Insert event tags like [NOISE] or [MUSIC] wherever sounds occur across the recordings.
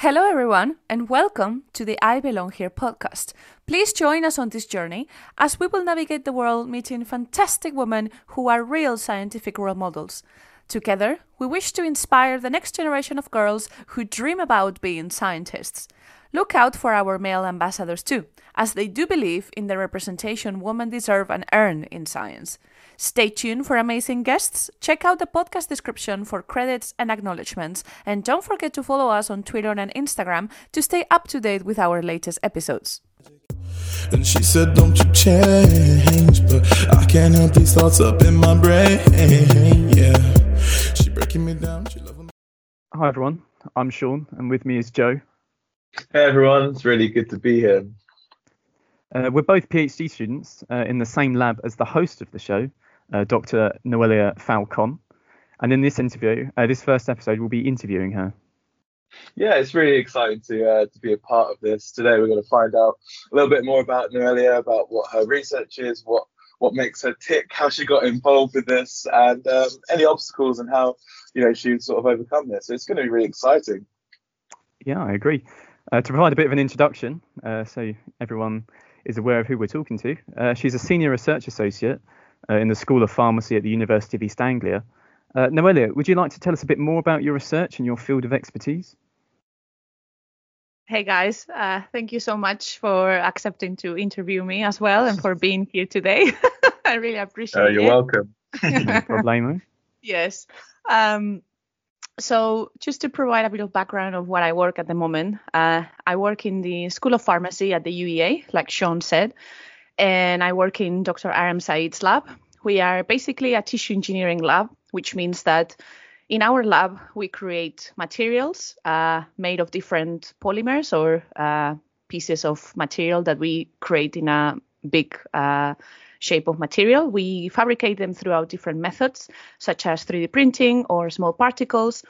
Hello, everyone, and welcome to the I Belong Here podcast. Please join us on this journey as we will navigate the world meeting fantastic women who are real scientific role models. Together, we wish to inspire the next generation of girls who dream about being scientists. Look out for our male ambassadors too, as they do believe in the representation women deserve and earn in science. Stay tuned for amazing guests. Check out the podcast description for credits and acknowledgements. And don't forget to follow us on Twitter and Instagram to stay up to date with our latest episodes. And she said, Don't you change. But I can't help these thoughts up in my brain. Yeah. She breaking me down. She loving me. Hi everyone, I'm Sean, and with me is Joe. Hey everyone, it's really good to be here. Uh, we're both PhD students uh, in the same lab as the host of the show, uh, Dr. Noelia Falcon. And in this interview, uh, this first episode, we'll be interviewing her. Yeah, it's really exciting to uh, to be a part of this. Today we're going to find out a little bit more about Noelia, about what her research is, what what makes her tick, how she got involved with this, and um, any obstacles and how you know she sort of overcome this. So it's going to be really exciting. Yeah, I agree. Uh, to provide a bit of an introduction, uh, so everyone is aware of who we're talking to, uh, she's a senior research associate uh, in the School of Pharmacy at the University of East Anglia. Uh, Noelia, would you like to tell us a bit more about your research and your field of expertise? Hey guys, uh, thank you so much for accepting to interview me as well and for being here today. [LAUGHS] I really appreciate Uh, it. you're welcome. [LAUGHS] No problemo. Yes. Um, so, just to provide a bit of background of what I work at the moment, uh, I work in the School of Pharmacy at the UEA, like Sean said, and I work in Dr. Aram Saeed's lab. We are basically a tissue engineering lab, which means that in our lab we create materials uh, made of different polymers or uh, pieces of material that we create in a big uh, shape of material. We fabricate them throughout different methods, such as 3D printing or small particles.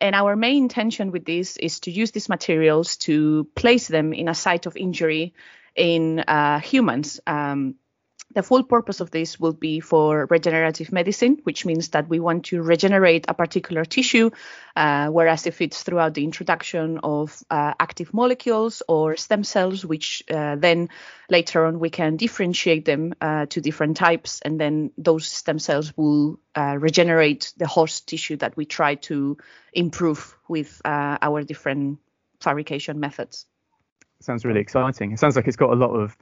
And our main intention with this is to use these materials to place them in a site of injury in uh, humans. Um, the full purpose of this will be for regenerative medicine, which means that we want to regenerate a particular tissue, uh, whereas if it's throughout the introduction of uh, active molecules or stem cells, which uh, then later on we can differentiate them uh, to different types, and then those stem cells will uh, regenerate the host tissue that we try to improve with uh, our different fabrication methods. Sounds really exciting. It sounds like it's got a lot of,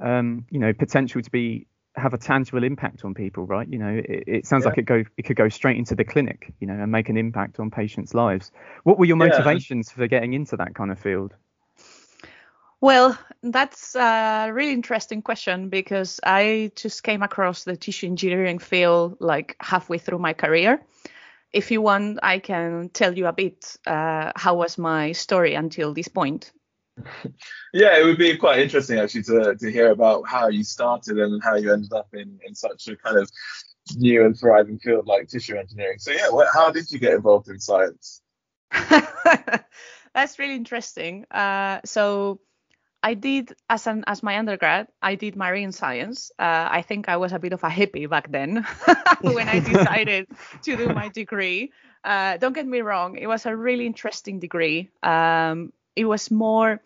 um, you know, potential to be have a tangible impact on people, right? You know, it, it sounds Yeah. like it go it could go straight into the clinic, you know, and make an impact on patients' lives. What were your Yeah. motivations for getting into that kind of field? Well, that's a really interesting question because I just came across the tissue engineering field like halfway through my career. If you want, I can tell you a bit uh, how was my story until this point. Yeah, it would be quite interesting actually to, to hear about how you started and how you ended up in, in such a kind of new and thriving field like tissue engineering. So yeah, how did you get involved in science? [LAUGHS] That's really interesting. Uh, so I did as an as my undergrad, I did marine science. Uh, I think I was a bit of a hippie back then [LAUGHS] when I decided to do my degree. Uh, don't get me wrong, it was a really interesting degree. Um, it was more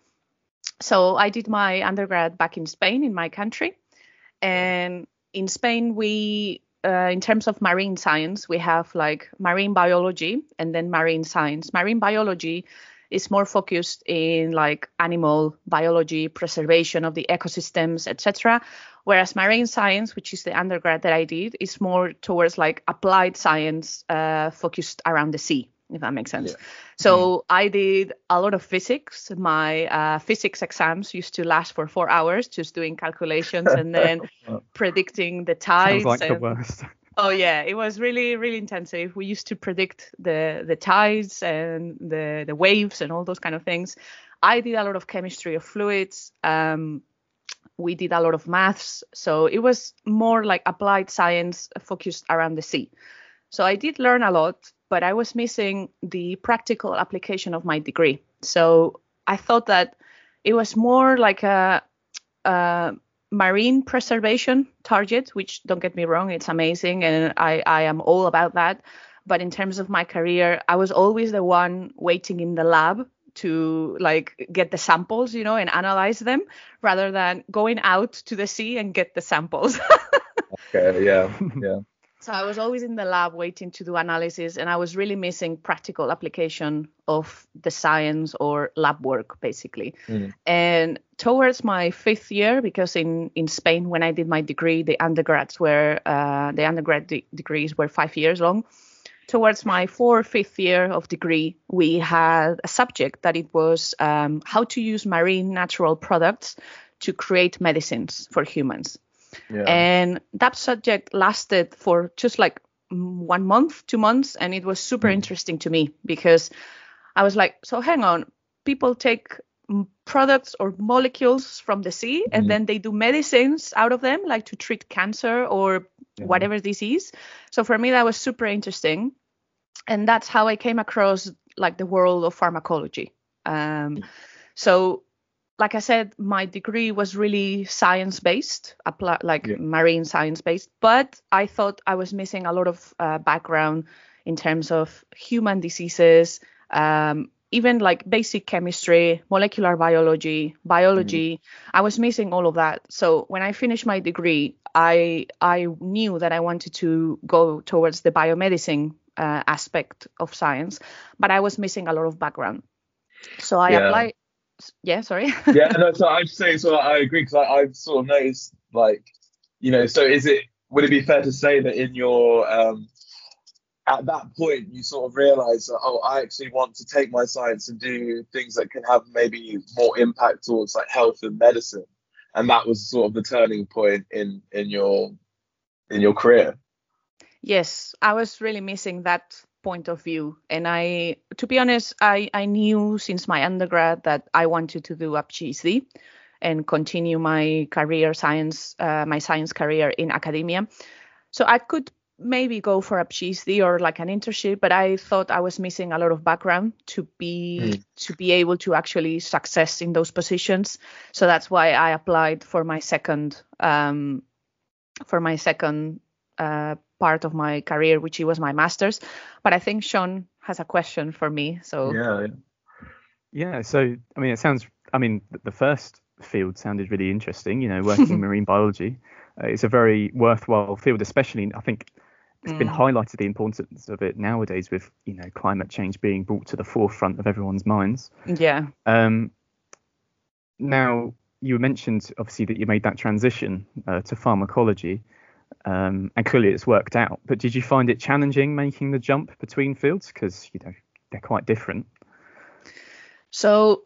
so I did my undergrad back in Spain, in my country, and in Spain we uh, in terms of marine science, we have like marine biology and then marine science. Marine biology is more focused in like animal biology, preservation of the ecosystems, etc. Whereas marine science, which is the undergrad that I did, is more towards like applied science, uh, focused around the sea, if that makes sense. Yeah. So I did a lot of physics. My uh, physics exams used to last for four hours, just doing calculations and then [LAUGHS] predicting the tides. Sounds like the worst. [LAUGHS] Oh yeah, it was really really intensive. We used to predict the the tides and the the waves and all those kind of things. I did a lot of chemistry of fluids. Um, we did a lot of maths, so it was more like applied science focused around the sea. So I did learn a lot, but I was missing the practical application of my degree. So I thought that it was more like a, a marine preservation target, which don't get me wrong, it's amazing and I, I am all about that. But in terms of my career, I was always the one waiting in the lab to like get the samples, you know, and analyze them rather than going out to the sea and get the samples. [LAUGHS] okay, yeah, yeah. So I was always in the lab waiting to do analysis, and I was really missing practical application of the science or lab work, basically. Mm. And towards my fifth year, because in in Spain when I did my degree, the undergrads were uh, the undergrad de- degrees were five years long. Towards my fourth, fifth year of degree, we had a subject that it was um, how to use marine natural products to create medicines for humans. Yeah. And that subject lasted for just like mm, one month, two months, and it was super Mm. interesting to me because I was like, so hang on, people take mm, products or molecules from the sea and then they do medicines out of them, like to treat cancer or Yeah. whatever disease. So for me, that was super interesting, and that's how I came across like the world of pharmacology. Um, so like I said, my degree was really science based, apply, like Yeah. marine science based, but I thought I was missing a lot of uh, background in terms of human diseases, um, even like basic chemistry, molecular biology, biology. I was missing all of that. So when I finished my degree, I I knew that I wanted to go towards the biomedicine uh, aspect of science, but I was missing a lot of background. So I Yeah. applied. Yeah, sorry. [LAUGHS] yeah, no, so I'd saying so. I agree because I've sort of noticed, like, you know, so is it would it be fair to say that in your um, at that point you sort of realize that oh, I actually want to take my science and do things that can have maybe more impact towards like health and medicine, and that was sort of the turning point in in your in your career. Yes, I was really missing that point of view. And I, to be honest, I, I knew since my undergrad that I wanted to do a PhD and continue my career science, uh, my science career in academia. So I could maybe go for a PhD or like an internship, but I thought I was missing a lot of background to be Mm. to be able to actually success in those positions. So that's why I applied for my second um, for my second uh, part of my career, which he was my master's. But I think Sean has a question for me. So Yeah, Yeah, so I mean, it sounds. I mean, the first field sounded really interesting. You know, working in [LAUGHS] marine biology, uh, it's a very worthwhile field, especially. I think it's been Mm. highlighted the importance of it nowadays, with you know climate change being brought to the forefront of everyone's minds. yeah, Um, now, you mentioned obviously that you made that transition uh, to pharmacology, um, and clearly it's worked out. But did you find it challenging making the jump between fields because you know they're quite different? So,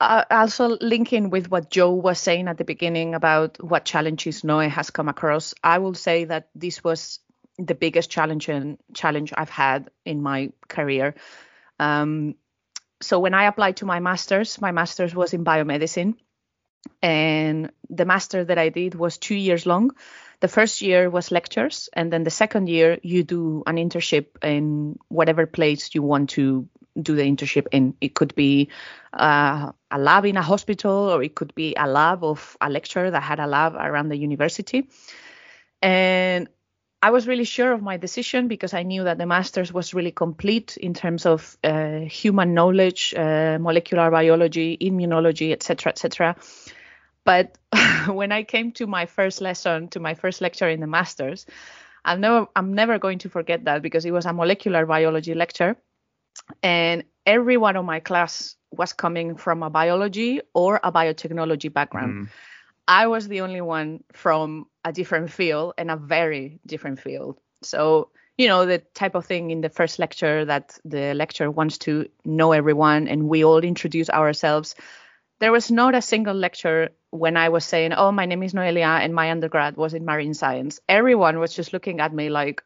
uh, also linking with what Joe was saying at the beginning about what challenges Noe has come across, I will say that this was the biggest challenge and challenge I've had in my career. Um, so when I applied to my master's, my master's was in biomedicine, and the master that I did was two years long. The first year was lectures, and then the second year you do an internship in whatever place you want to do the internship in. It could be uh, a lab in a hospital, or it could be a lab of a lecturer that had a lab around the university. And I was really sure of my decision because I knew that the master's was really complete in terms of uh, human knowledge, uh, molecular biology, immunology, etc., etc. But [LAUGHS] when I came to my first lesson, to my first lecture in the master's, I'll never, I'm never going to forget that because it was a molecular biology lecture, and everyone on my class was coming from a biology or a biotechnology background. Mm. I was the only one from a different field and a very different field. So, you know, the type of thing in the first lecture that the lecturer wants to know everyone and we all introduce ourselves. There was not a single lecture when I was saying, Oh, my name is Noelia and my undergrad was in marine science. Everyone was just looking at me like,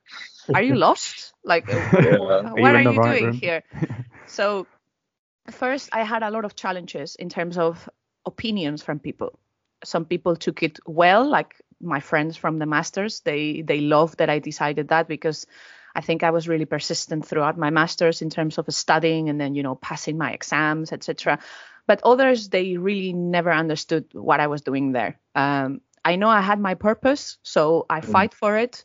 Are you [LAUGHS] lost? Like, what you are you right doing room? here? [LAUGHS] so, first, I had a lot of challenges in terms of opinions from people some people took it well like my friends from the masters they they loved that i decided that because I think I was really persistent throughout my masters in terms of studying and then, you know, passing my exams, etc. But others, they really never understood what I was doing there. Um, I know I had my purpose, so I mm. fight for it,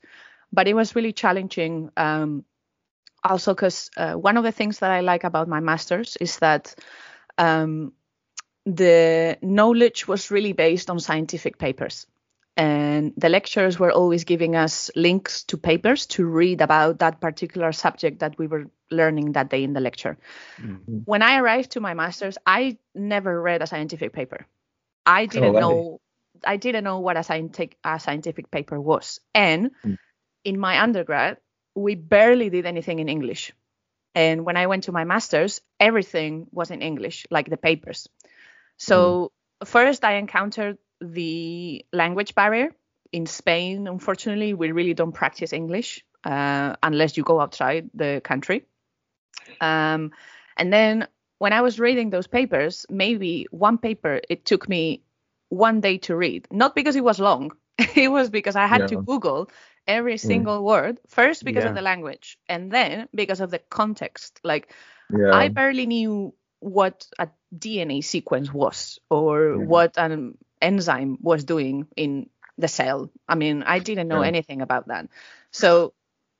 but it was really challenging. Um, also, because uh, one of the things that I like about my masters is that um, the knowledge was really based on scientific papers and the lecturers were always giving us links to papers to read about that particular subject that we were learning that day in the lecture. Mm-hmm. When I arrived to my master's, I never read a scientific paper. I didn't oh, know I didn't know what a scientific a scientific paper was. And mm. in my undergrad, we barely did anything in English. And when I went to my master's, everything was in English, like the papers. So mm. first I encountered the language barrier. In Spain, unfortunately, we really don't practice English uh, unless you go outside the country. Um, and then when I was reading those papers, maybe one paper it took me one day to read, not because it was long, [LAUGHS] it was because I had to Google every mm. single mm. word first because yeah. of the language and then because of the context. Like yeah. I barely knew what a DNA sequence was or yeah. what an enzyme was doing in the cell. I mean, I didn't know yeah. anything about that. So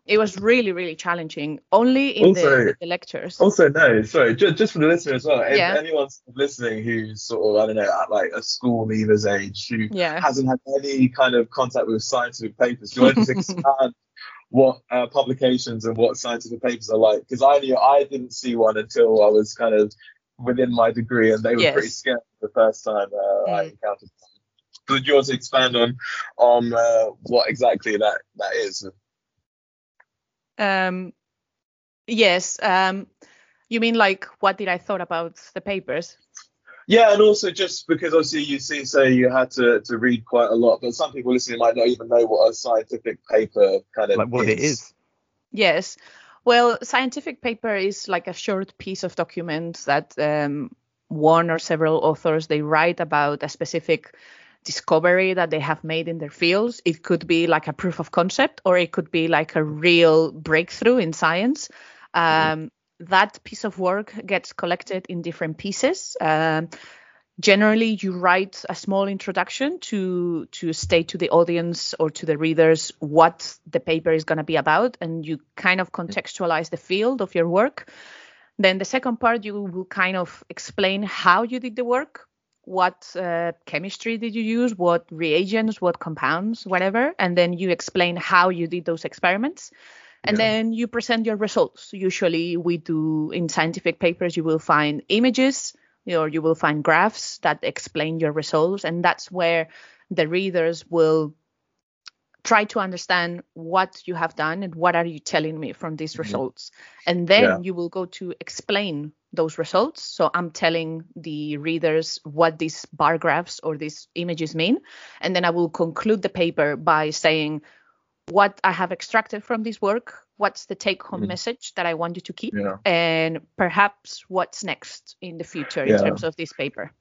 it was really, really challenging. Only in also, the, the, lectures. Also, no, sorry, just, just for the listener as well. Yeah. If anyone's listening who's sort of, I don't know, at like a school leavers age who yeah. hasn't had any kind of contact with scientific papers, do you want to just expand [LAUGHS] what uh, publications and what scientific papers are like? Because I knew I didn't see one until I was kind of within my degree, and they were yes. pretty scared the first time uh, mm. I encountered them. Could you also expand on on uh, what exactly that that is? Um, yes. Um, you mean like what did I thought about the papers? Yeah, and also just because obviously you see, say you had to, to read quite a lot, but some people listening might not even know what a scientific paper kind of like what is. it is. Yes. Well, scientific paper is like a short piece of document that um, one or several authors they write about a specific discovery that they have made in their fields. It could be like a proof of concept, or it could be like a real breakthrough in science. Um, that piece of work gets collected in different pieces. Um, generally you write a small introduction to to state to the audience or to the readers what the paper is going to be about and you kind of contextualize the field of your work. Then the second part you will kind of explain how you did the work what uh, chemistry did you use what reagents what compounds whatever and then you explain how you did those experiments. And yeah. then you present your results. Usually we do in scientific papers you will find images or you will find graphs that explain your results and that's where the readers will try to understand what you have done and what are you telling me from these mm-hmm. results and then yeah. you will go to explain those results so i'm telling the readers what these bar graphs or these images mean and then i will conclude the paper by saying what i have extracted from this work what's the take home mm. message that I want you to keep, yeah. and perhaps what's next in the future in terms of this paper.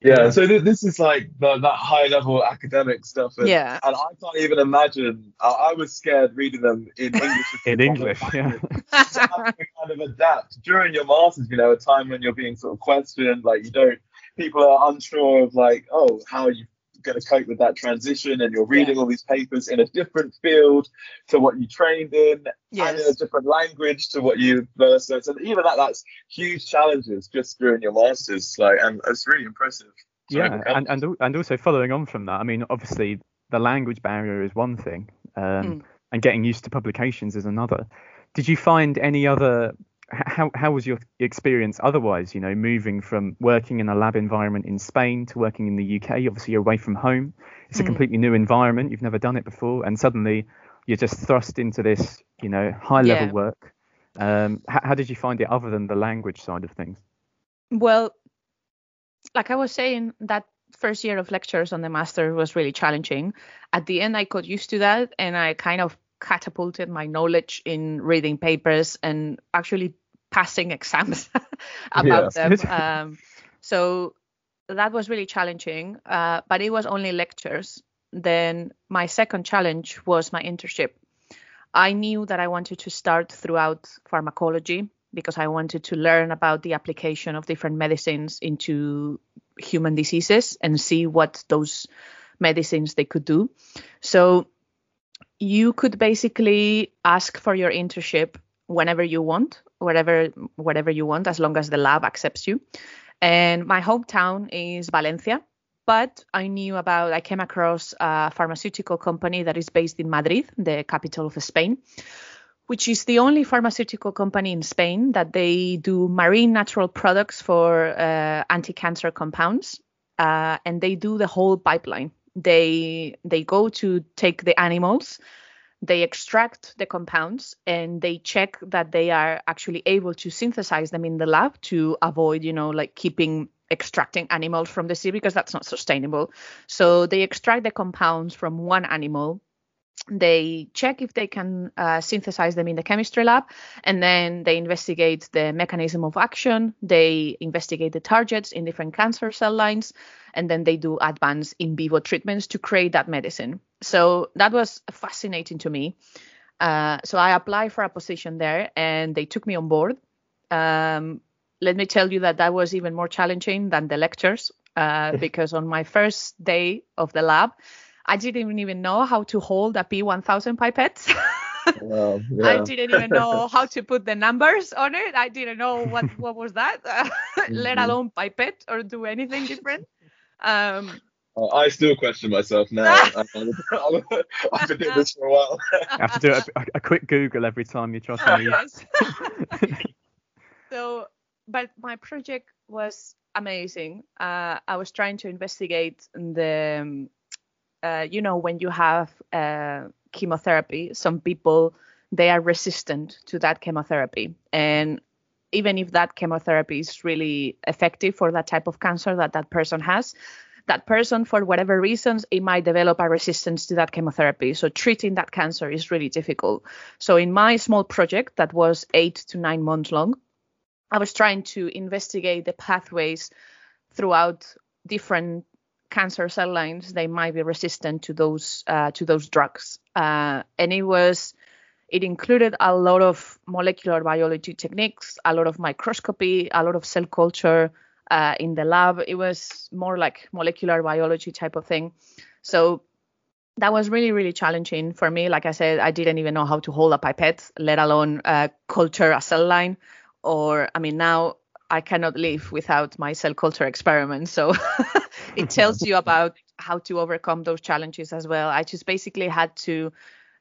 Yeah, so th- this is like the, that high level academic stuff. And, yeah. And I can't even imagine. I, I was scared reading them in [LAUGHS] English. in English, yeah. [LAUGHS] to have to kind of adapt during your masters. You know, a time when you're being sort of questioned, like you don't. People are unsure of like, oh, how you going to cope with that transition and you're reading yeah. all these papers in a different field to what you trained in yes. and in a different language to what you versed in. So even that that's huge challenges just during your masters like and it's really impressive. yeah, and, and and also following on from that, I mean obviously the language barrier is one thing, um, mm. and getting used to publications is another. Did you find any other how how was your experience otherwise? You know, moving from working in a lab environment in Spain to working in the UK. Obviously, you're away from home. It's mm. a completely new environment. You've never done it before, and suddenly you're just thrust into this, you know, high level yeah. work. Um, how, how did you find it, other than the language side of things? Well, like I was saying, that first year of lectures on the master was really challenging. At the end, I got used to that, and I kind of catapulted my knowledge in reading papers and actually passing exams [LAUGHS] about them. [LAUGHS] Um, so that was really challenging, uh, but it was only lectures. Then my second challenge was my internship. I knew that I wanted to start throughout pharmacology because I wanted to learn about the application of different medicines into human diseases and see what those medicines they could do. So you could basically ask for your internship whenever you want, whatever whatever you want, as long as the lab accepts you. And my hometown is Valencia, but I knew about I came across a pharmaceutical company that is based in Madrid, the capital of Spain, which is the only pharmaceutical company in Spain that they do marine natural products for uh, anti-cancer compounds, uh, and they do the whole pipeline. They they go to take the animals, they extract the compounds, and they check that they are actually able to synthesize them in the lab to avoid, you know, like keeping extracting animals from the sea because that's not sustainable. So they extract the compounds from one animal they check if they can uh, synthesize them in the chemistry lab and then they investigate the mechanism of action. They investigate the targets in different cancer cell lines and then they do advanced in vivo treatments to create that medicine. So that was fascinating to me. Uh, so i applied for a position there and they took me on board. Um, let me tell you that that was even more challenging than the lectures uh, [LAUGHS] because on my first day of the lab I didn't even know how to hold a P1000 pipette. Wow, yeah. I didn't even know [LAUGHS] how to put the numbers on it. I didn't know what [LAUGHS] what was that, [LAUGHS] mm-hmm. let alone pipette or do anything different. Um, uh, I still question myself now. I've been doing this for a while. you have to do a, a, quick Google every time you try something. yes. so, but my project was amazing. Uh, I was trying to investigate the um, uh, you know, when you have uh, chemotherapy, some people they are resistant to that chemotherapy, and even if that chemotherapy is really effective for that type of cancer that that person has, that person, for whatever reasons, it might develop a resistance to that chemotherapy. So treating that cancer is really difficult. So in my small project that was eight to nine months long, I was trying to investigate the pathways throughout different cancer cell lines they might be resistant to those uh, to those drugs. Uh, and it was it included a lot of molecular biology techniques a lot of microscopy a lot of cell culture uh, in the lab. It was more like molecular biology type of thing. So that was really really challenging for me. Like i said i didn't even know how to hold a pipette let alone uh, culture a cell line. Or i mean now I cannot live without my cell culture experiment. So [LAUGHS] it tells you about how to overcome those challenges as well. I just basically had to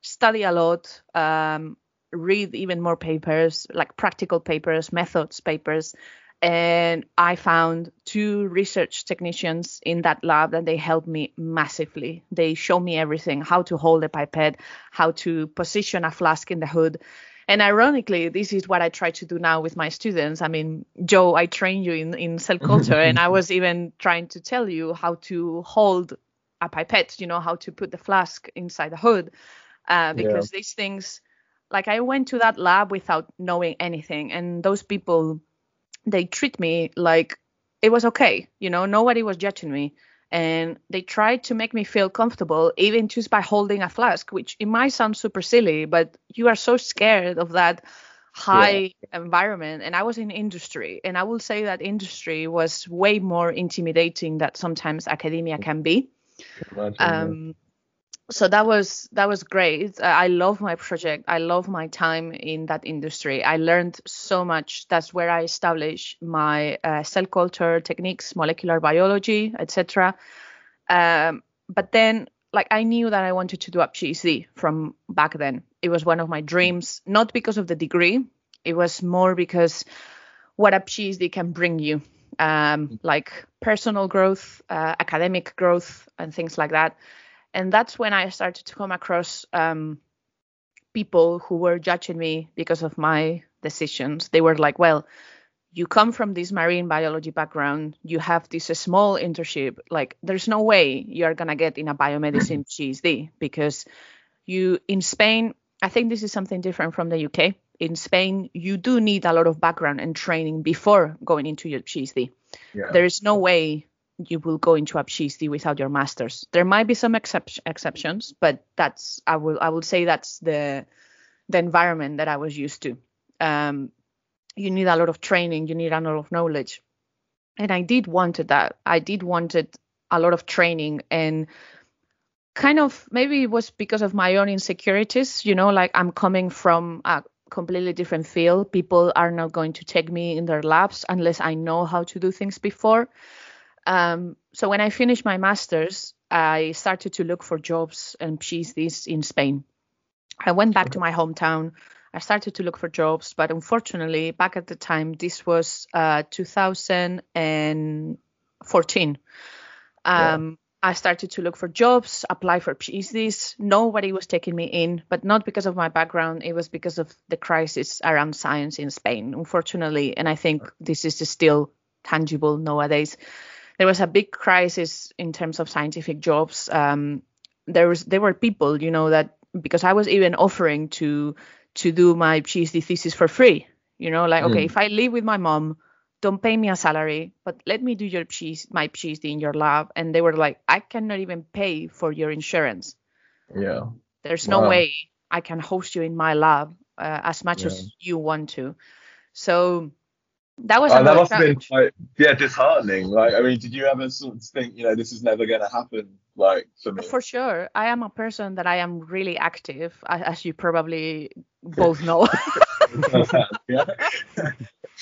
study a lot, um, read even more papers, like practical papers, methods papers. And I found two research technicians in that lab that they helped me massively. They showed me everything how to hold a pipette, how to position a flask in the hood and ironically, this is what I try to do now with my students. I mean, Joe, I trained you in, in cell culture, and I [LAUGHS] was even trying to tell you how to hold a pipette, you know, how to put the flask inside the hood. Uh, because yeah. these things, like I went to that lab without knowing anything, and those people, they treat me like it was okay, you know, nobody was judging me and they tried to make me feel comfortable even just by holding a flask which it might sound super silly but you are so scared of that high yeah. environment. And i was in industry and i will say that industry was way more intimidating that sometimes academia can be. Um, so that was that was great. I love my project. I love my time in that industry. I learned so much. That's where i established my uh, cell culture techniques molecular biology etc um, but then like i knew that i wanted to do a phd from back then. It was one of my dreams not because of the degree. It was more because what a phd can bring you. Um, like personal growth uh, academic growth and things like that and that's when I started to come across um, people who were judging me because of my decisions. They were like, well, you come from this marine biology background, you have this small internship. Like, there's no way you're going to get in a biomedicine [CLEARS THROAT] PhD because you, in Spain, I think this is something different from the UK. In Spain, you do need a lot of background and training before going into your PhD. Yeah. There is no way you will go into a PhD without your masters. There might be some excep- exceptions, but that's I will I will say that's the the environment that I was used to. Um, you need a lot of training, you need a lot of knowledge, and I did wanted that. I did wanted a lot of training and kind of maybe it was because of my own insecurities you know like i'm coming from a completely different field people are not going to take me in their labs unless i know how to do things before um, so when i finished my masters i started to look for jobs and phds in spain i went back to my hometown i started to look for jobs but unfortunately back at the time this was uh, 2014 um, I started to look for jobs, apply for PhDs. Nobody was taking me in, but not because of my background. It was because of the crisis around science in Spain, unfortunately. And I think this is still tangible nowadays. There was a big crisis in terms of scientific jobs. Um, there was there were people, you know, that because I was even offering to to do my PhD thesis for free. You know, like mm. okay, if I live with my mom don't pay me a salary, but let me do your PhD, my PhD in your lab. And they were like, I cannot even pay for your insurance. Yeah. There's wow. no way I can host you in my lab uh, as much yeah. as you want to. So that was. Oh, that must have been quite, yeah, disheartening. Like, I mean, did you ever sort of think, you know, this is never going to happen? Like for me. For sure, I am a person that I am really active, as you probably [LAUGHS] both know. [LAUGHS]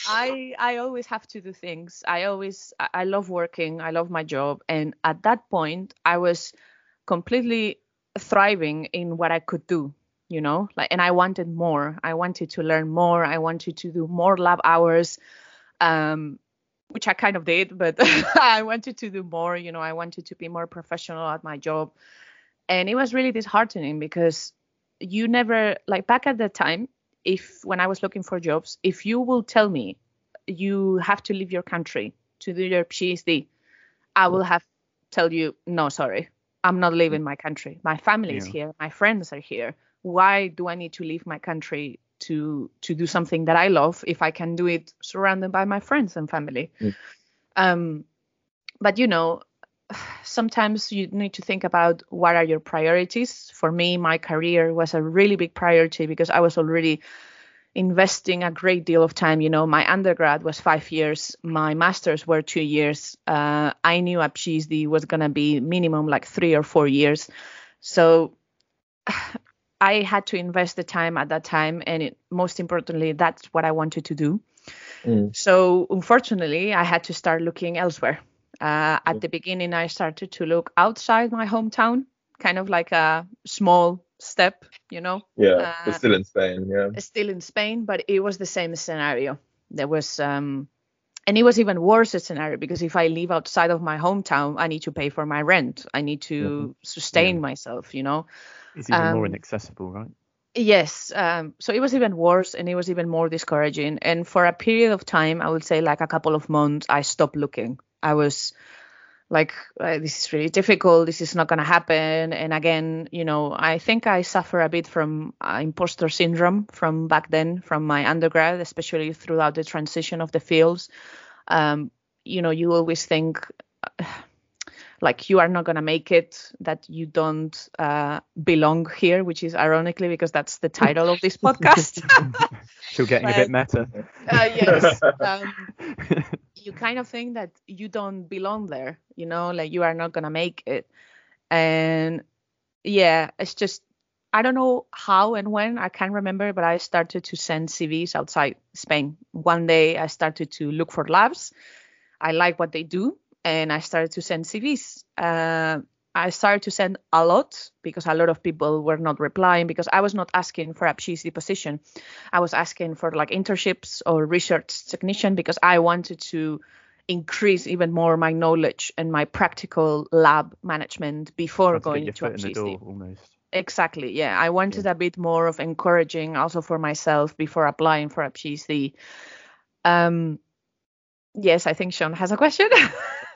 I I always have to do things. I always I love working. I love my job, and at that point, I was completely thriving in what I could do. You know, like, and I wanted more. I wanted to learn more. I wanted to do more lab hours, um, which I kind of did, but [LAUGHS] I wanted to do more. You know, I wanted to be more professional at my job, and it was really disheartening because you never like back at the time if when I was looking for jobs, if you will tell me you have to leave your country to do your PhD, I will have tell you no, sorry, I'm not leaving my country. My family is here, my friends are here. Why do I need to leave my country to to do something that I love if I can do it surrounded by my friends and family? Mm. Um, but you know, sometimes you need to think about what are your priorities. For me, my career was a really big priority because I was already investing a great deal of time. You know, my undergrad was five years, my masters were two years. Uh, I knew a PhD was going to be minimum like three or four years. So I had to invest the time at that time. And it, most importantly, that's what I wanted to do. Mm. So unfortunately, I had to start looking elsewhere. Uh, at the beginning, I started to look outside my hometown, kind of like a small step, you know. Yeah, uh, still in Spain. Yeah, still in Spain, but it was the same scenario. There was, um, and it was even worse a scenario because if I live outside of my hometown, I need to pay for my rent. I need to mm-hmm. sustain yeah. myself, you know. It's even um, more inaccessible, right? Yes. Um, so it was even worse and it was even more discouraging. And for a period of time, I would say like a couple of months, I stopped looking. I was like, uh, this is really difficult. This is not going to happen. And again, you know, I think I suffer a bit from uh, imposter syndrome from back then, from my undergrad, especially throughout the transition of the fields. Um, you know, you always think. Uh, like you are not going to make it that you don't uh, belong here which is ironically because that's the title of this [LAUGHS] podcast still getting but, a bit meta uh, yes um, [LAUGHS] you kind of think that you don't belong there you know like you are not going to make it and yeah it's just I don't know how and when, I can't remember, but I started to send CVs outside Spain. One day I started to look for labs. I like what they do and I started to send CVs. Uh, I started to send a lot because a lot of people were not replying because I was not asking for a PhD position. I was asking for like internships or research technician because I wanted to increase even more my knowledge and my practical lab management before going to a PhD. Exactly. Yeah, I wanted yeah. a bit more of encouraging also for myself before applying for a PhD. Um, yes, I think Sean has a question. [LAUGHS]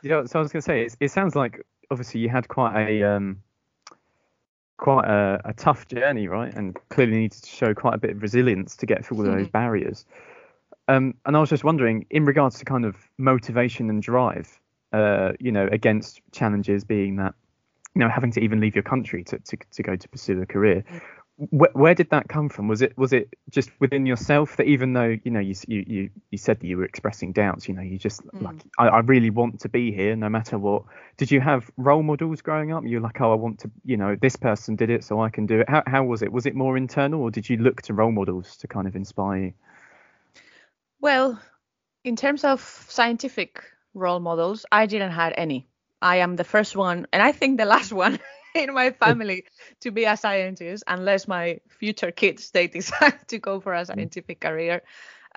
Yeah, so I was going to say, it, it sounds like obviously you had quite a um, quite a, a, tough journey, right? And clearly needed to show quite a bit of resilience to get through all those mm-hmm. barriers. Um, and I was just wondering, in regards to kind of motivation and drive, uh, you know, against challenges being that, you know, having to even leave your country to, to, to go to pursue a career, where, where did that come from? Was it was it just within yourself that even though you know you you you, you said that you were expressing doubts, you know, you just mm. like I, I really want to be here no matter what. Did you have role models growing up? You're like, oh, I want to, you know, this person did it, so I can do it. How how was it? Was it more internal, or did you look to role models to kind of inspire you? Well, in terms of scientific role models, I didn't have any. I am the first one, and I think the last [LAUGHS] one in my family to be a scientist unless my future kids they [LAUGHS] decide to go for a mm. scientific career.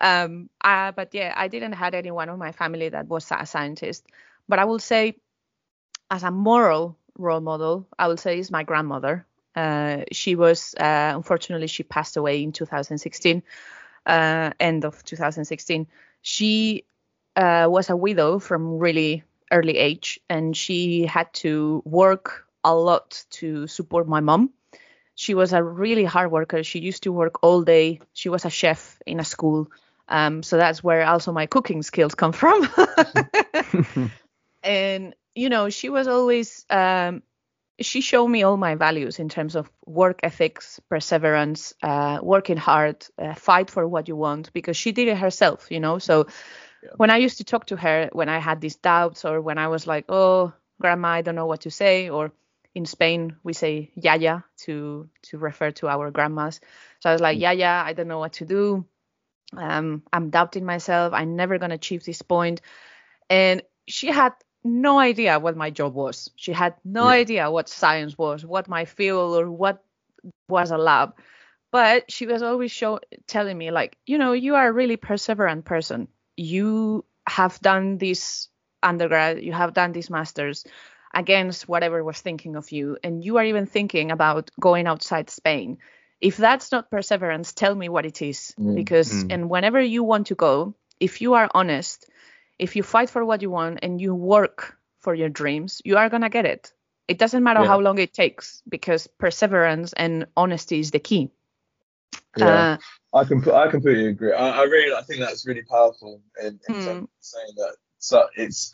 Um, uh, but yeah, I didn't have anyone in my family that was a scientist. But I will say, as a moral role model, I will say is my grandmother. Uh, she was uh, unfortunately she passed away in 2016, uh, end of 2016. She uh, was a widow from really early age, and she had to work a lot to support my mom. She was a really hard worker. She used to work all day. She was a chef in a school. Um, so that's where also my cooking skills come from. [LAUGHS] and, you know, she was always, um, she showed me all my values in terms of work ethics, perseverance, uh, working hard, uh, fight for what you want, because she did it herself, you know. So yeah. when I used to talk to her, when I had these doubts or when I was like, oh, grandma, I don't know what to say, or in Spain we say yaya to to refer to our grandmas. So I was like, mm. yaya, I don't know what to do. Um, I'm doubting myself. I'm never gonna achieve this point. And she had no idea what my job was. She had no yeah. idea what science was, what my field or what was a lab. But she was always show, telling me like, you know, you are a really perseverant person. You have done this undergrad, you have done these masters against whatever was thinking of you and you are even thinking about going outside Spain, if that's not perseverance, tell me what it is. Mm. Because mm. and whenever you want to go, if you are honest, if you fight for what you want and you work for your dreams, you are gonna get it. It doesn't matter yeah. how long it takes because perseverance and honesty is the key. Yeah, uh, I can I completely agree. I, I, really I think that's really powerful in, in mm. saying that. So it's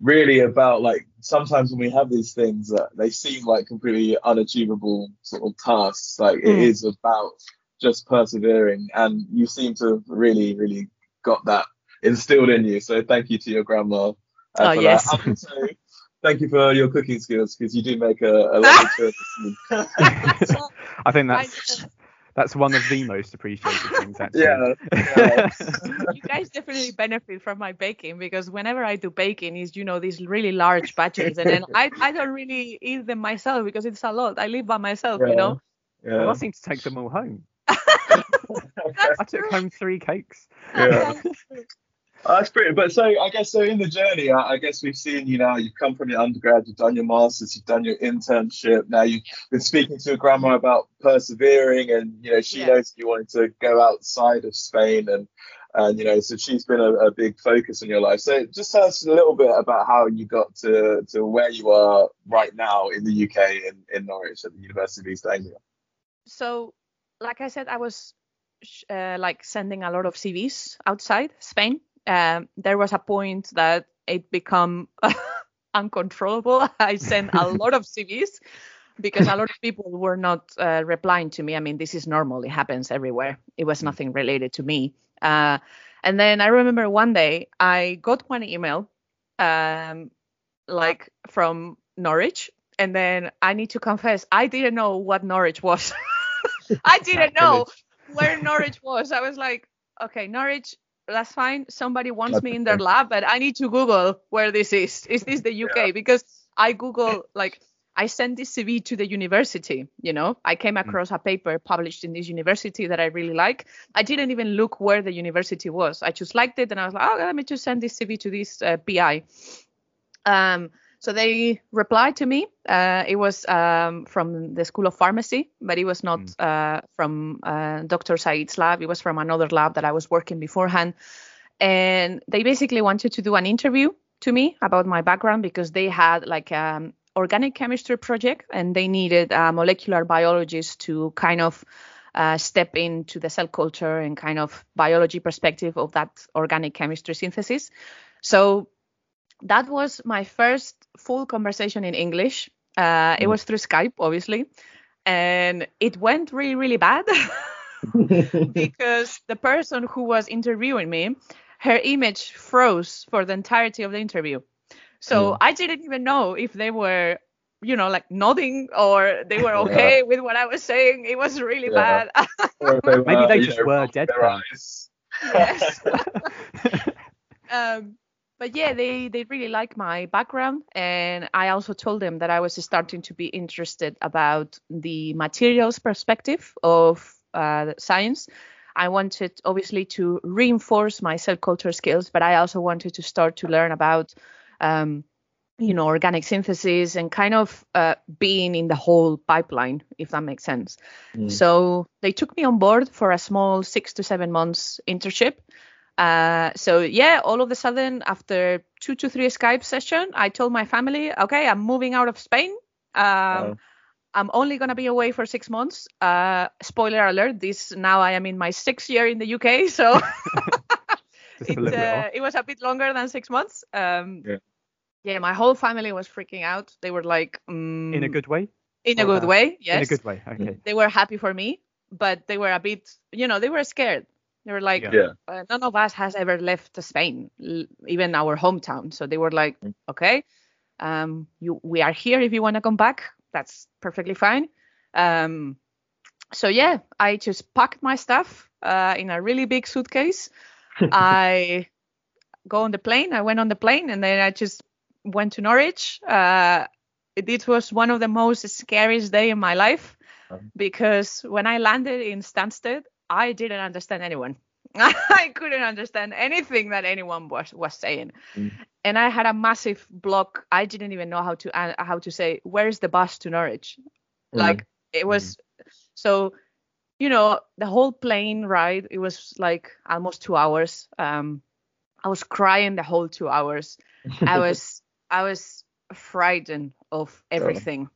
really about like sometimes when we have these things that they seem like completely unachievable sort of tasks like mm. it hmm. about just persevering and you seem to have really really got that instilled in you so thank you to your grandma uh, oh yes thank you for your cooking skills because you do make a, a lot of [LAUGHS] choices [LAUGHS] i think that's that's one of the most appreciated things [LAUGHS] actually. Yeah. yeah. [LAUGHS] [LAUGHS] you guys definitely benefit from my baking because whenever I do baking is you know these really large batches and then I, I don't really eat them myself because it's a lot. I live by myself, yeah. you know. Yeah. Well, I seem to take them all home. I took home three cakes. Yeah. Uh, that's pretty. But so I guess so in the journey, I, I, guess we've seen you now. You've come from your undergrad, you've done your masters, you've done your internship. Now you've been speaking to your grandma about persevering, and you know she yeah. knows you wanted to go outside of Spain, and and you know so she's been a, a, big focus in your life. So just tell us a little bit about how you got to to where you are right now in the UK in in Norwich at the University of East Anglia. So, like I said, I was uh, like sending a lot of CVs outside Spain um, there was a point that it become [LAUGHS] uncontrollable. [LAUGHS] I sent a [LAUGHS] lot of CVs because a lot of people were not uh, replying to me. I mean, this is normal; it happens everywhere. It was nothing related to me. Uh, and then I remember one day I got one email, um, like from Norwich, and then I need to confess I didn't know what Norwich was. I didn't know where Norwich was. I was like, okay, Norwich that's fine. Somebody wants me in their lab, but I need to Google where this is. Is this the UK? Yeah. Because I Google like I sent this CV to the university. You know, I came mm. across a paper published in this university that I really like. I didn't even look where the university was. I just liked it, and I was like, oh, let me just send this CV to this uh, PI. Um, so they replied to me. Uh, it was um, from the School of Pharmacy, but it was not mm. uh, from uh, Dr. Saeed's lab. It was from another lab that I was working beforehand. And they basically wanted to do an interview to me about my background because they had like an um, organic chemistry project and they needed a molecular biologist to kind of uh, step into the cell culture and kind of biology perspective of that organic chemistry synthesis. So that was my first full conversation in English. Uh, it mm. was through Skype, obviously. and it went really really bad [LAUGHS] because the person who was interviewing me her image froze for the entirety of the interview so Mm. i didn't even know if they were you know like nodding or they were okay with what i was saying it was really Yeah. bad Or if [LAUGHS] they Maybe they just know, were dead. their eyes. yes [LAUGHS] um, but yeah, they they really like my background, and I also told them that I was starting to be interested about the materials perspective of uh, science. I wanted obviously to reinforce my cell culture skills, but I also wanted to start to learn about, um, you know, organic synthesis and kind of uh, being in the whole pipeline, if that makes sense. Mm. So they took me on board for a small six to seven months internship. Uh, so yeah, all of a sudden, after two to three Skype session, I told my family, okay, I'm moving out of Spain. Um, Wow. I'm only gonna be away for six months. Uh, spoiler alert: this now I am in my sixth year in the UK, [LAUGHS] so [LAUGHS] it, a little bit uh, it was a bit longer than six months. Um, Yeah. yeah, my whole family was freaking out. They were like, mm, in a good way. in a good way, yes In a good way. Okay. they were happy for me, but they were a bit, you know, they were scared. They were like, Yeah. Uh, none of us has ever left Spain, l- even our hometown. So they were like, Mm. okay, um, you, we are here. If you want to come back, that's perfectly fine. Um, so yeah, I just packed my stuff uh, in a really big suitcase. [LAUGHS] I go on the plane. I went on the plane, and then I just went to Norwich. Uh, it, it was one of the most scariest day in my life Um. because when I landed in Stansted, I didn't understand anyone. [LAUGHS] I couldn't understand anything that anyone was was saying, Mm. and I had a massive block. I didn't even know how to uh, how to say where's the bus to Norwich. Like it was so, you know, the whole plane ride. It was like almost two hours. Um, I was crying the whole two hours. I [LAUGHS] was I was frightened of everything.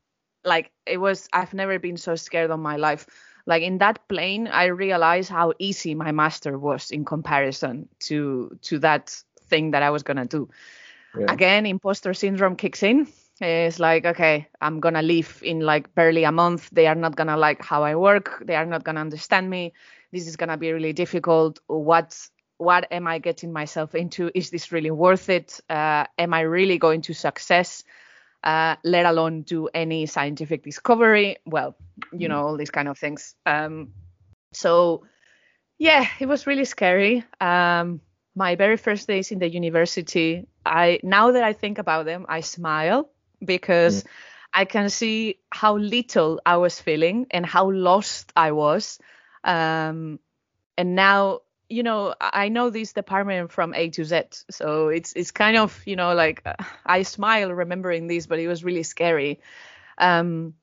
Like it was I've never been so scared of my life. Like in that plane I realized how easy my master was in comparison to to that thing that I was gonna do. Yeah. Again, imposter syndrome kicks in. It's like, okay, I'm gonna leave in like barely a month. They are not gonna like how I work. They are not gonna understand me. This is gonna be really difficult. What what am I getting myself into? Is this really worth it? Uh, am I really going to success? Uh, let alone do any scientific discovery. Well, you know, all these kind of things. Um, so, yeah, it was really scary. Um, my very first days in the university, I now that I think about them, I smile because I can see how little I was feeling and how lost I was. Um, and now you know i know this department from a to z so it's it's kind of you know like uh, i smile remembering this but it was really scary. Um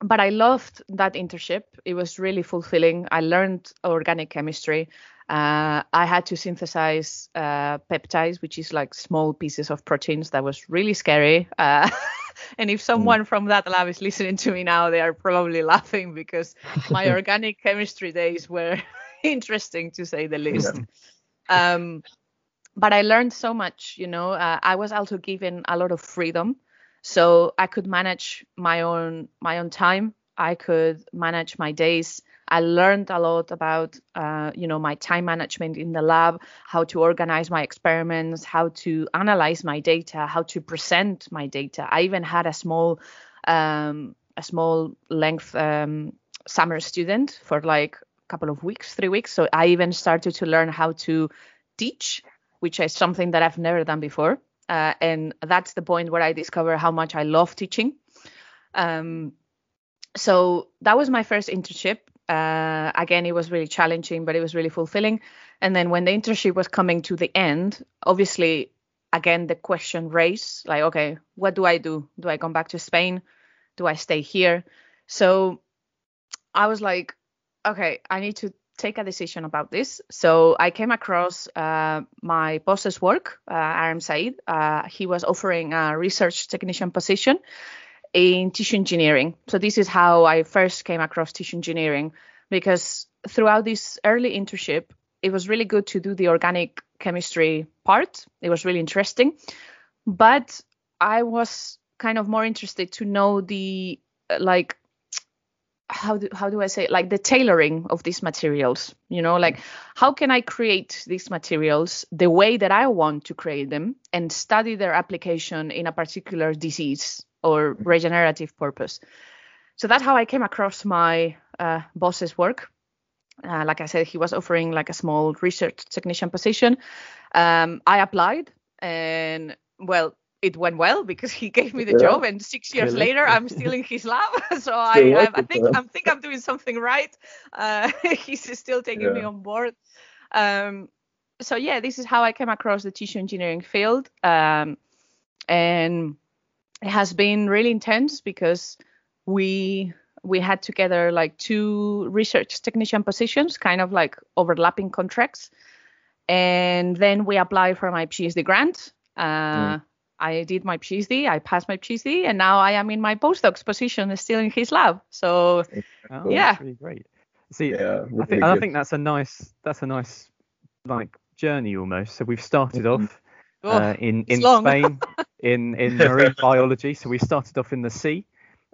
but i loved that internship. It was really fulfilling. I learned organic chemistry. Uh, i had to synthesize uh, peptides which is like small pieces of proteins. That was really scary. Uh, [LAUGHS] and if someone from that lab is listening to me now they are probably laughing because my [LAUGHS] organic chemistry days were [LAUGHS] interesting to say the least. Um, but I learned so much, you know. Uh, I was also given a lot of freedom, so I could manage my own my own time. I could manage my days. I learned a lot about, uh, you know, my time management in the lab, how to organize my experiments, how to analyze my data, how to present my data. I even had a small, um, a small length um, summer student for like couple of weeks, three weeks. So I even started to learn how to teach, which is something that I've never done before. Uh, and that's the point where I discover how much I love teaching. Um, so that was my first internship. Uh, again, it was really challenging, but it was really fulfilling. And then when the internship was coming to the end, obviously, again, the question raised like, okay, what do I do? Do I come back to Spain? Do I stay here? So I was like, okay, I need to take a decision about this. So I came across uh, my boss's work, uh, Aram Saeed. Uh, he was offering a research technician position in tissue engineering. So this is how I first came across tissue engineering because throughout this early internship, it was really good to do the organic chemistry part. It was really interesting, but I was kind of more interested to know the like how do how do I say like the tailoring of these materials you know like how can I create these materials the way that I want to create them and study their application in a particular disease or regenerative purpose? So that's how I came across my uh, boss's work. Uh, like I said he was offering like a small research technician position. Um, I applied and well it went well because he gave me the yeah. job and six years really? later i'm still in his lab [LAUGHS] so I, I, I, think i think i'm doing something right uh, [LAUGHS] he's still taking yeah. me on board um, so yeah this is how i came across the tissue engineering field um, and it has been really intense because we we had together like two research technician positions kind of like overlapping contracts and then we applied for my phd grant uh, mm. I did my PhD, I passed my PhD, and now I am in my postdoc's position, still in his lab. So oh, yeah, really great. See, yeah, really I think I think that's a nice that's a nice like journey almost. So we've started mm-hmm. off oh, uh, in in Spain [LAUGHS] in in marine biology. So we started off in the sea,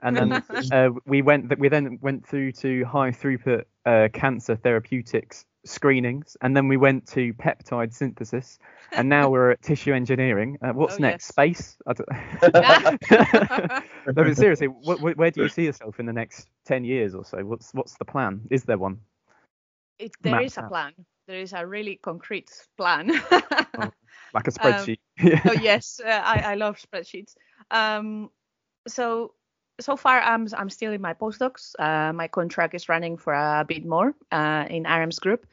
and then [LAUGHS] uh, we went we then went through to high throughput uh, cancer therapeutics screenings, and then we went to peptide synthesis, and now we're at tissue engineering. Uh, [LAUGHS] what's oh, next? Yes. Space? I don't... [LAUGHS] no, but seriously, wh- where do you see yourself in the next ten years or so? What's what's the plan? Is there one? It, there Mapped is a out. plan. There is a really concrete plan. oh, like a um, spreadsheet. Um, oh yes, uh, I I love spreadsheets. Um, so so far I'm I'm still in my postdocs. Uh, my contract is running for a bit more uh, in Aram's Group,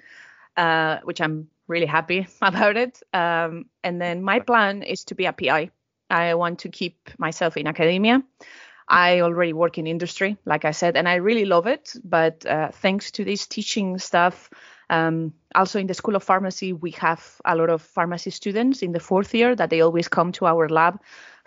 uh, which I'm really happy [LAUGHS] about it. Um, and then my plan is to be a PI. I want to keep myself in academia. I already work in industry, like I said, and I really love it. But uh, thanks to this teaching stuff, um, also in the School of Pharmacy, we have a lot of pharmacy students in the fourth year that they always come to our lab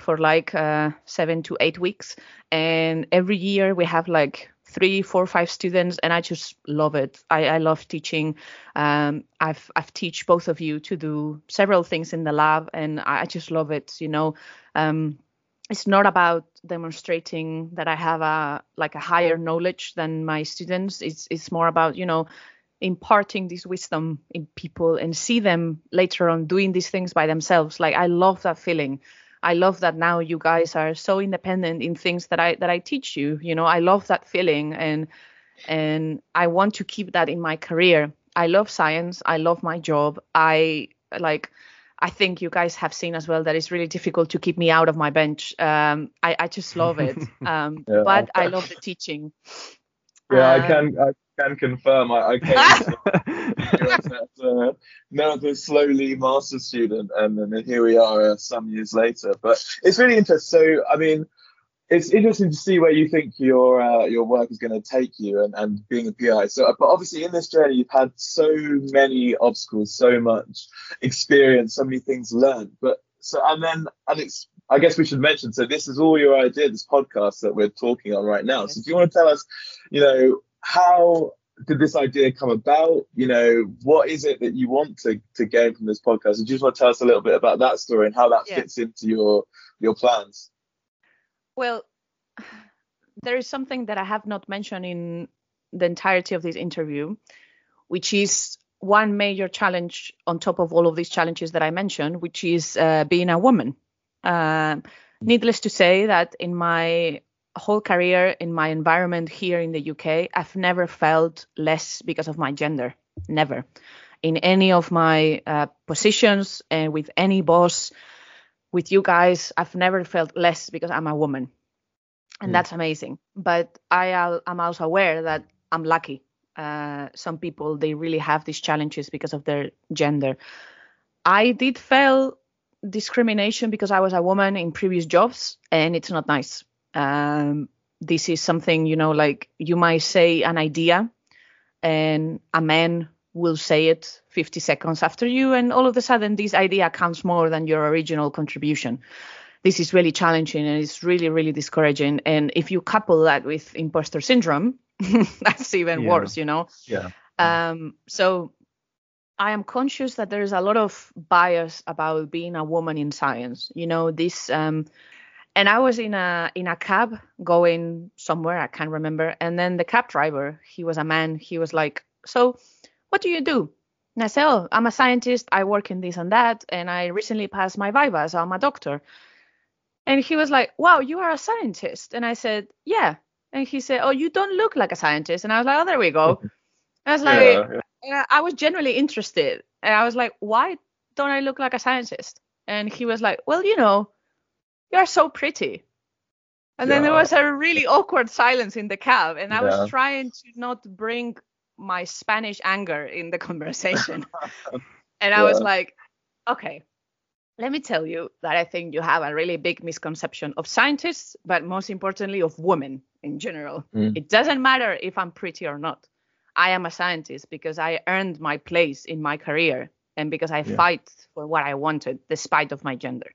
for like uh, seven to eight weeks. And every year we have like three, four, five students, and I just love it. I, I love teaching. Um, I've I've teach both of you to do several things in the lab, and I just love it. You know, um, it's not about demonstrating that I have a like a higher knowledge than my students. It's it's more about you know imparting this wisdom in people and see them later on doing these things by themselves. Like I love that feeling. I love that now you guys are so independent in things that I that I teach you. You know, I love that feeling and and I want to keep that in my career. I love science. I love my job. I like I think you guys have seen as well that it's really difficult to keep me out of my bench. Um, I, I just love it. [LAUGHS] Um, yeah, but I love the teaching. Yeah, I can I can confirm. I, I came [LAUGHS] to uh, now the slowly master student, and then here we are uh, some years later. But it's really interesting. So, I mean, it's interesting to see where you think your uh, your work is going to take you, and, and being a PI. So, but obviously in this journey, you've had so many obstacles, so much experience, so many things learned. But so, and then, and it's I guess we should mention. So this is all your idea, this podcast that we're talking on right now. So do you want to tell us, you know, how did this idea come about? You know, what is it that you want to, to gain from this podcast? And do you just want to tell us a little bit about that story and how that yeah. fits into your your plans? Well, there is something that I have not mentioned in the entirety of this interview, which is one major challenge on top of all of these challenges that I mentioned, which is uh, being a woman. Uh, needless to say that in my whole career in my environment here in the UK, I've never felt less because of my gender. Never. In any of my uh, positions and with any boss, with you guys, I've never felt less because I'm a woman. And mm. that's amazing. But I am also aware that I'm lucky. Uh, some people, they really have these challenges because of their gender. I did feel discrimination because I was a woman in previous jobs, and it's not nice um, this is something, you know, like you might say an idea and a man will say it 50 seconds after you, and all of a sudden this idea counts more than your original contribution. This is really challenging and it's really, really discouraging. And if you couple that with imposter syndrome, [LAUGHS] that's even yeah. worse, you know? Yeah. Um, so I am conscious that there is a lot of bias about being a woman in science. You know, this um, and I was in a in a cab going somewhere I can't remember, and then the cab driver, he was a man, he was like, "So, what do you do?" And I said, "Oh, I'm a scientist. I work in this and that, and I recently passed my viva, so I'm a doctor." And he was like, "Wow, you are a scientist?" And I said, "Yeah." And he said, "Oh, you don't look like a scientist." And I was like, "Oh, there we go." [LAUGHS] I was like, Yeah, yeah. I was genuinely interested, and I was like, "Why don't I look like a scientist?" And he was like, "Well, you know, you are so pretty." And then there was a really awkward silence in the cab, and I Yeah. was trying to not bring my Spanish anger in the conversation. [LAUGHS] and I was like, okay, let me tell you that I think you have a really big misconception of scientists, but most importantly, of women in general. Mm. It doesn't matter if I'm pretty or not. I am a scientist because I earned my place in my career and because I Yeah. fight for what I wanted despite of my gender.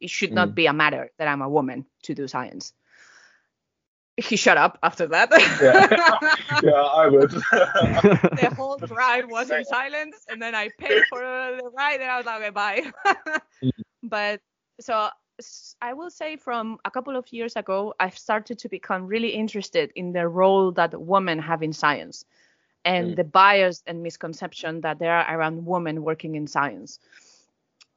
It should not Mm. be a matter that I'm a woman to do science. He shut up after that. Yeah. [LAUGHS] yeah, I would. [LAUGHS] the whole [LAUGHS] ride was in silence, and then I paid for the ride, and I was like, okay, bye. but so I will say, from a couple of years ago, I've started to become really interested in the role that women have in science, and Mm. the bias and misconception that there are around women working in science.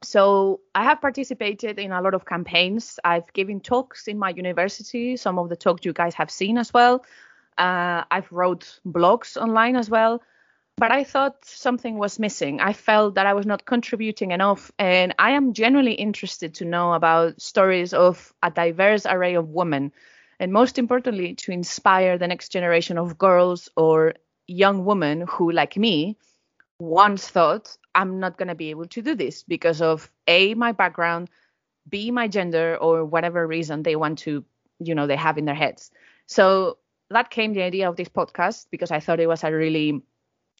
So I have participated in a lot of campaigns. I've given talks in my university. Some of the talks you guys have seen as well. Uh, I've wrote blogs online as well. But I thought something was missing. I felt that I was not contributing enough. And I am genuinely interested to know about stories of a diverse array of women. And most importantly, to inspire the next generation of girls or young women who, like me, once thought I'm not going to be able to do this because of A, my background, B, my gender, or whatever reason they want to, you know, they have in their heads. So that came the idea of this podcast because I thought it was a really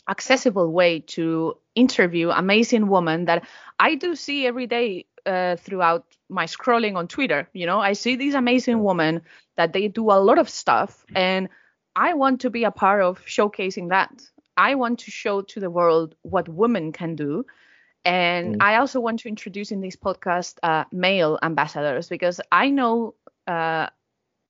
accessible way to interview amazing women that I do see every day uh, throughout my scrolling on Twitter. You know, I see these amazing women that they do a lot of stuff, and I want to be a part of showcasing that. I want to show to the world what women can do. And Mm. I also want to introduce in this podcast uh, male ambassadors because I know uh,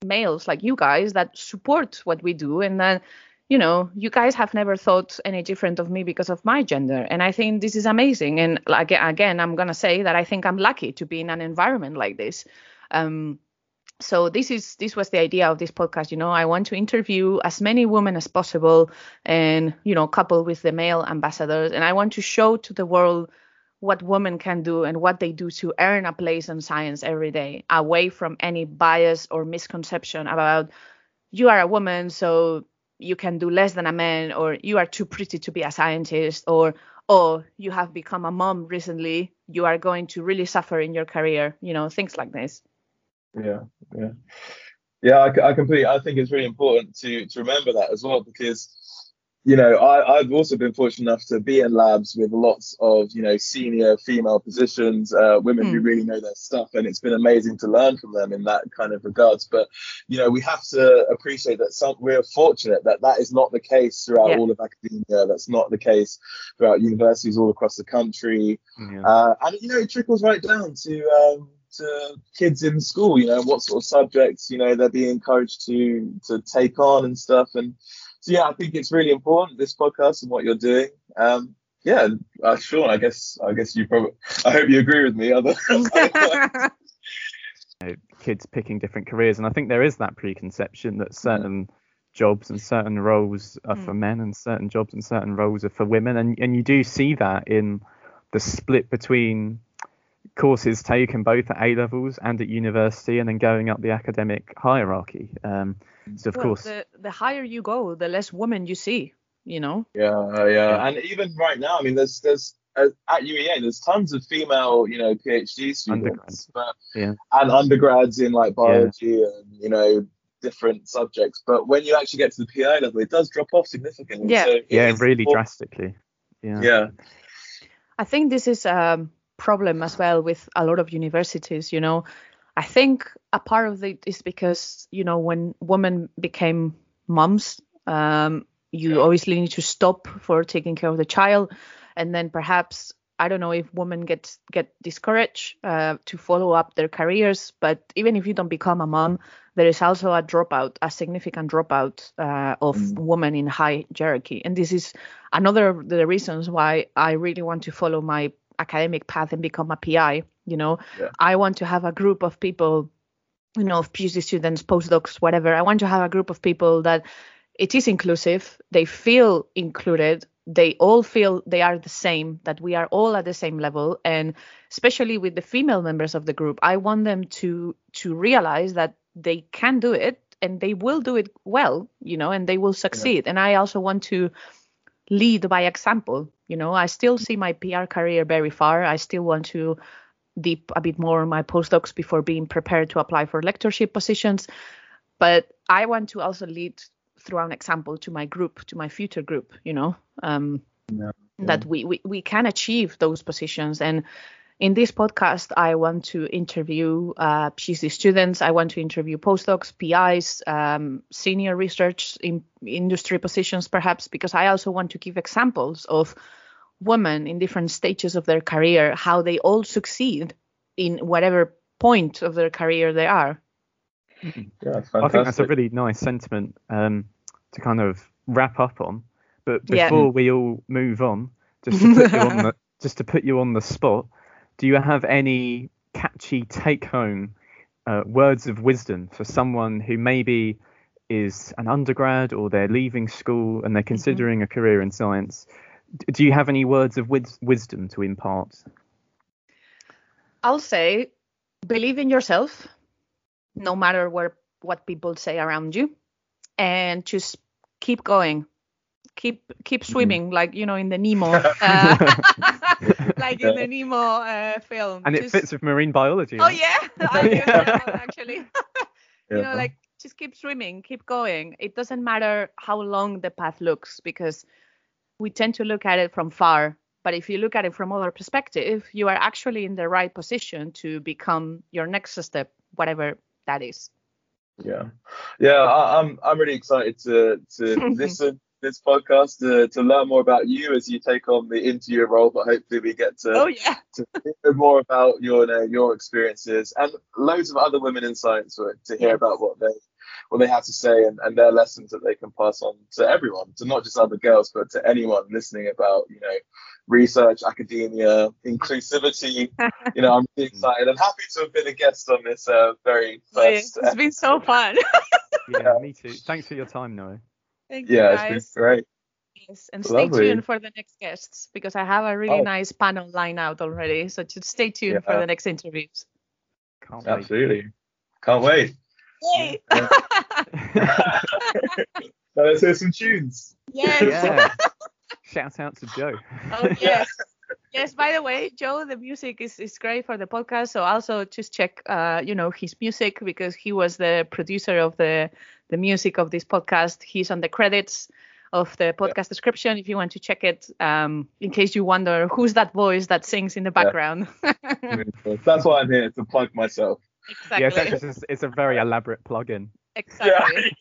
males like you guys that support what we do and then you know you guys have never thought any different of me because of my gender and i think this is amazing and like again i'm going to say that i think i'm lucky to be in an environment like this um so this is this was the idea of this podcast you know i want to interview as many women as possible and you know couple with the male ambassadors. And i want to show to the world what women can do and what they do to earn a place in science every day away from any bias or misconception about you are a woman so you can do less than a man or you are too pretty to be a scientist or oh you have become a mom recently you are going to really suffer in your career you know things like this Yeah, yeah, yeah. I completely. I think it's really important to to remember that as well because, you know, I I've also been fortunate enough to be in labs with lots of you know senior female positions, uh, women who Hmm. really know their stuff, and it's been amazing to learn from them in that kind of regards. But you know, we have to appreciate that some we're fortunate that that is not the case throughout Yeah. all of academia. That's not the case throughout universities all across the country. Yeah. Uh, and you know, it trickles right down to um, to kids in school. You know, what sort of subjects you know they're being encouraged to to take on and stuff. And so yeah, I think it's really important this podcast and what you're doing. Um, yeah, uh, Sean, I guess I guess you probably I hope you agree with me. Other [LAUGHS] kids picking different careers, and I think there is that preconception that certain jobs and certain roles are for men and certain jobs and certain roles are for women, and and you do see that in the split between courses taken both at A levels and at university, and then going up the academic hierarchy. Um, so of well, course, the, the higher you go the less women you see you know Yeah, uh, yeah, and even right now, I mean, there's there's uh, at UEA, there's tons of female, you know, PhD students, Undergrads. but Yeah. and undergrads in like biology and you know different subjects. But when you actually get to the PI level, it does drop off significantly. Yeah. So yeah, really important- drastically. Yeah. Yeah, I think this is a problem as well with a lot of universities. You know, I think a part of it is because you know when women became moms, um, you obviously need to stop for taking care of the child, and then perhaps I don't know if women get get discouraged uh, to follow up their careers, but even if you don't become a mom, there is also a dropout, a significant dropout uh, of mm. women in high hierarchy, and this is another of the reasons why I really want to follow my academic path and become a PI. You know, yeah. I want to have a group of people, you know, of PhD students, postdocs, whatever. I want to have a group of people that it is inclusive. They feel included. They all feel they are the same, that we are all at the same level. And especially with the female members of the group, I want them to to realize that they can do it and they will do it well, you know, and they will succeed. Yeah. And I also want to lead by example. You know, I still see my PR career very far. I still want to deep a bit more my postdocs before being prepared to apply for lectureship positions. But I want to also lead through an example to my group, to my future group, you know, um, yeah, yeah. that we, we, we can achieve those positions. And in this podcast, I want to interview uh, PhD students. I want to interview postdocs, PIs, um, senior research in industry positions, perhaps, because I also want to give examples of women in different stages of their career, how they all succeed in whatever point of their career they are. Yeah, I think that's a really nice sentiment um, to kind of wrap up on. But before yeah. we all move on, just to put you on [LAUGHS] the just to put you on the spot, do you have any catchy take home uh, words of wisdom for someone who maybe is an undergrad or they're leaving school and they're mm-hmm. considering mm-hmm. a career in science? Do you have any words of wis- wisdom to impart? I'll say believe in yourself, no matter where, what people say around you, and just keep going keep keep mm-hmm. swimming mm. like you know in the Nemo [LAUGHS] uh, [LAUGHS] [LAUGHS] like in the Nemo uh, film. And just... it fits with marine biology. Oh yeah, [LAUGHS] I guess actually. [LAUGHS] you know, like just keep swimming, keep going. It doesn't matter how long the path looks because we tend to look at it from far. But if you look at it from other perspective, you are actually in the right position to become your next step, whatever that is. Yeah, yeah, I, I'm I'm really excited to to listen this podcast to, to learn more about you as you take on the interview role, but hopefully we get to, oh, yeah. to hear more about your uh, your experiences and loads of other women in science to hear yes. about what they what they have to say and, and their lessons that they can pass on to everyone, to not just other girls, but to anyone listening about, you know, research, academia, inclusivity. [LAUGHS] you know, I'm really excited. I'm happy to have been a guest on this uh, very first. It's been so fun. [LAUGHS] yeah, me too. Thanks for your time, Noah. Thank yeah, you guys. it's been great. Yes, and stay Lovely. tuned for the next guests because I have a really oh. nice panel line out already. So just stay tuned yeah. for the next interviews. Can't Absolutely. Wait. Can't wait. Yay! [LAUGHS] so let's hear some tunes. Yes. Yeah. [LAUGHS] Shout out to Joe. Oh [LAUGHS] yes. yes, by the way, Joe, the music is, is great for the podcast. So also just check uh, you know, his music because he was the producer of the the music of this podcast. He's on the credits of the podcast yeah. description if you want to check it. Um, in case you wonder who's that voice that sings in the background. Yeah. [LAUGHS] That's why I'm here to plug myself. Exactly. Yes, it's, it's a very elaborate plug-in. Exactly.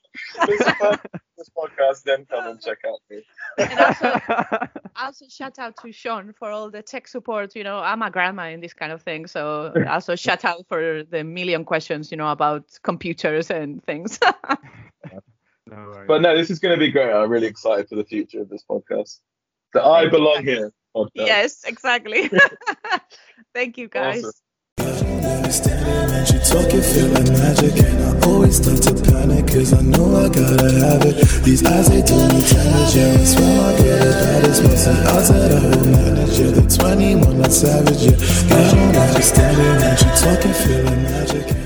Yeah. [LAUGHS] this podcast, then come and check out me. And also, [LAUGHS] also shout out to Sean for all the tech support. You know, I'm a grandma in this kind of thing, so [LAUGHS] also shout out for the million questions, you know, about computers and things. [LAUGHS] no but no, this is going to be great. I'm really excited for the future of this podcast. The I belong here. Podcast. Yes, exactly. Thank you, guys. Awesome understanding when you talk, it feel like magic. And I always start to panic, cause I know I gotta have it. These eyes, they do me damage, yeah. I swear my girl is bad as most of outside I will manage, yeah. The 21, not savage, yeah. You don't understand it when you talk, it feel like magic.